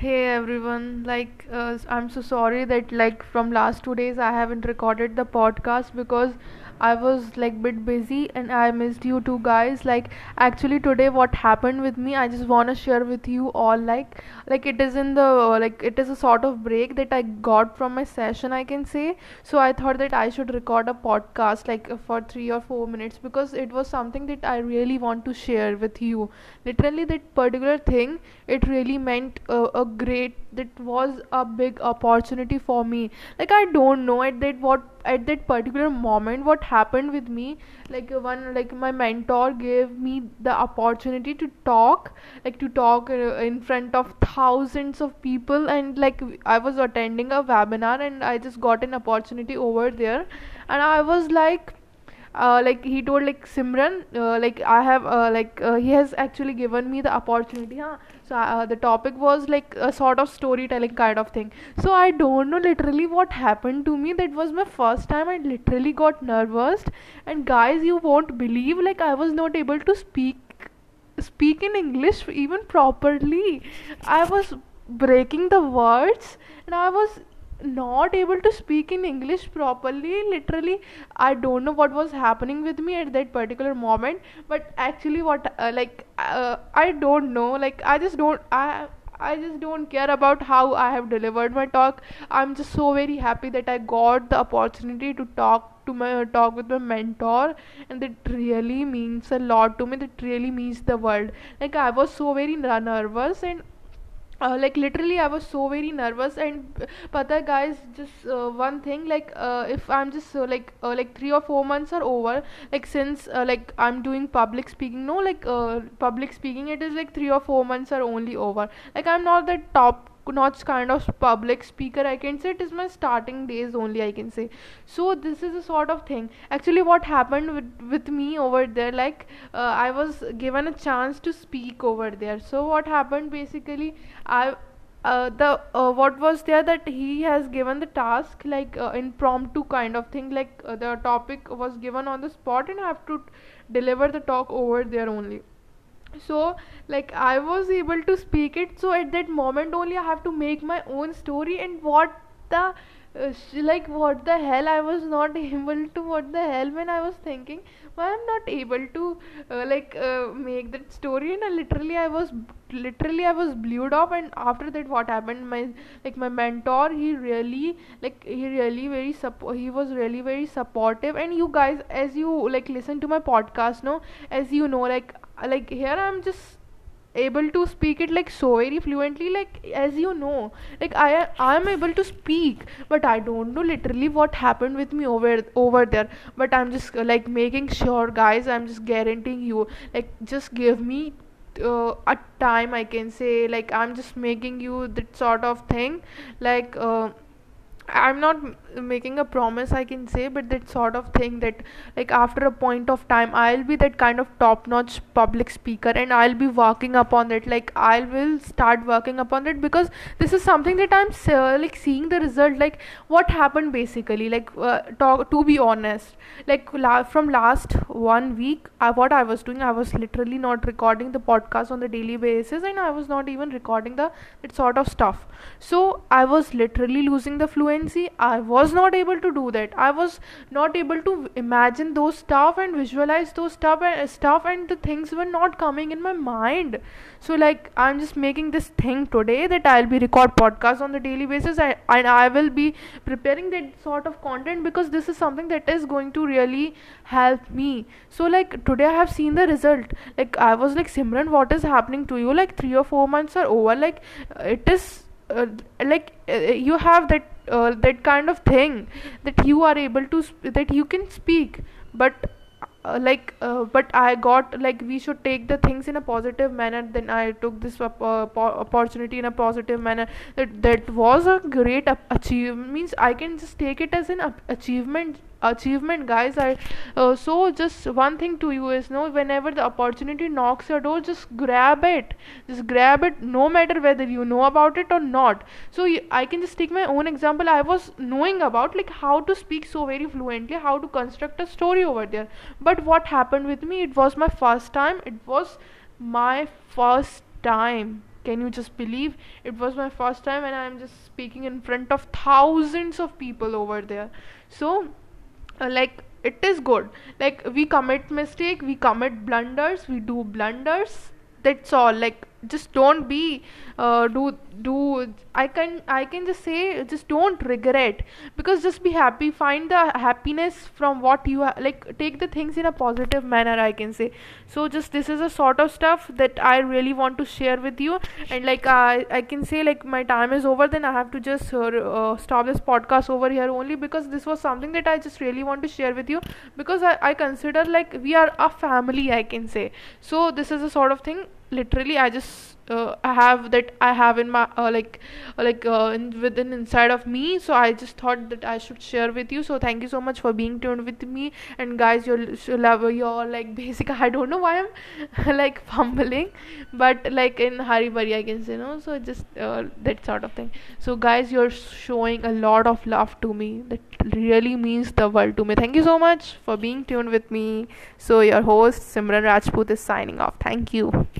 Hey everyone, like uh, I'm so sorry that like from last two days I haven't recorded the podcast because I was like bit busy and I missed you two guys. Like actually today what happened with me I just wanna share with you all like like it is in the like it is a sort of break that I got from my session I can say. So I thought that I should record a podcast like for three or four minutes because it was something that I really want to share with you. Literally that particular thing it really meant a, a great that was a big opportunity for me like i don't know at that what at that particular moment what happened with me like uh, one like my mentor gave me the opportunity to talk like to talk uh, in front of thousands of people and like i was attending a webinar and i just got an opportunity over there. And i was like uh, like he told like Simran uh, like I have uh, like uh, he has actually given me the opportunity huh? so uh, the topic was like a sort of storytelling kind of thing. So I don't know literally what happened to me. That was my first time. I literally got nervous. And guys you won't believe like I was not able to speak speak in English even properly. I was breaking the words. And I was not able to speak in english properly literally i don't know what was happening with me at that particular moment but actually what uh, like uh, i don't know like i just don't i I just don't care about how I have delivered my talk. I'm just so very happy that I got the opportunity to talk to my talk with my mentor and that really means a lot to me that really means the world like i was so very nervous and uh, like literally i was so very nervous and pata guys just uh, one thing like uh, if i'm just uh, like uh, like 3 or 4 months are over like since uh, like i'm doing public speaking no like public speaking it is like 3 or 4 months are only over. Like i'm not the top notch kind of public speaker i can say it is my starting days only i can say. So this is a sort of thing. Actually what happened with, with me over there like uh, i was given a chance to speak over there. So what happened basically i uh, the uh, what was there that he has given the task like uh, impromptu kind of thing like uh, the topic was given on the spot and i have to deliver the talk over there only so like i was able to speak it. So at that moment only i have to make my own story and what the uh, like what the hell i was not able to what the hell when i was thinking. Why i'm not able to uh, like uh, make that story and I literally i was literally i was blew off. And after that what happened? My like my mentor he really like he really very support he was really very supportive. And you guys as you like listen to my podcast no as you know like like here i'm just able to speak it like so very fluently like as you know. Like i i'm able to speak but i don't know literally what happened with me over over there. But i'm just like making sure guys i'm just guaranteeing you like just give me uh, a time i can say. Like i'm just making you that sort of thing. Like uh, i'm not making a promise i can say but that sort of thing that like after a point of time i'll be that kind of top notch public speaker and i'll be working upon it. Like i will start working upon it because this is something that i'm uh, like seeing the result like what happened basically. Like uh, talk to be honest like la- from last one week uh, what i was doing i was literally not recording the podcast on the daily basis and i was not even recording the that sort of stuff. So i was literally losing the fluency i was not able to do that. I was not able to imagine those stuff and visualize those stuff and stuff and the things were not coming in my mind. So like i'm just making this thing today that i'll be record podcast on the daily basis. I, and i will be preparing that sort of content because this is something that is going to really help me. So like today i have seen the result. Like i was like simran what is happening to you? Like 3 or 4 months are over. Like it is uh, like uh, you have that uh, that kind of thing that you are able to sp- that you can speak. But uh, like uh, but i got like we should take the things in a positive manner. Then i took this uh, po- opportunity in a positive manner. That that was a great achievement means i can just take it as an achievement achievement guys i uh, so just one thing to you is no whenever the opportunity knocks your door just grab it. Just grab it no matter whether you know about it or not. So i can just take my own example. I was knowing about like how to speak so very fluently how to construct a story over there. But what happened with me it was my first time. It was my first time. Can you just believe? It was my first time and i'm just speaking in front of thousands of people over there. So uh, like it is good. Like we commit mistake we commit blunders we do blunders. That's all. Like just don't be uh, do do i can i can just say just don't regret. Because just be happy find the happiness from what you ha- like take the things in a positive manner i can say. So just this is a sort of stuff that i really want to share with you. And like i i can say like my time is over then i have to just uh, uh, stop this podcast over here only. Because this was something that i just really want to share with you. Because i, I consider like we are a family i can say. So this is a sort of thing literally i just uh, I have that I have in my uh, like uh, like uh, in, within inside of me. So I just thought that I should share with you. So thank you so much for being tuned with me. And guys you'll, you'll your like basic I don't know why I'm like fumbling. But like in Hari Bari I can say no so just uh, that sort of thing. So guys you're showing a lot of love to me. That really means the world to me. Thank you so much for being tuned with me. So your host Simran Rajput is signing off. Thank you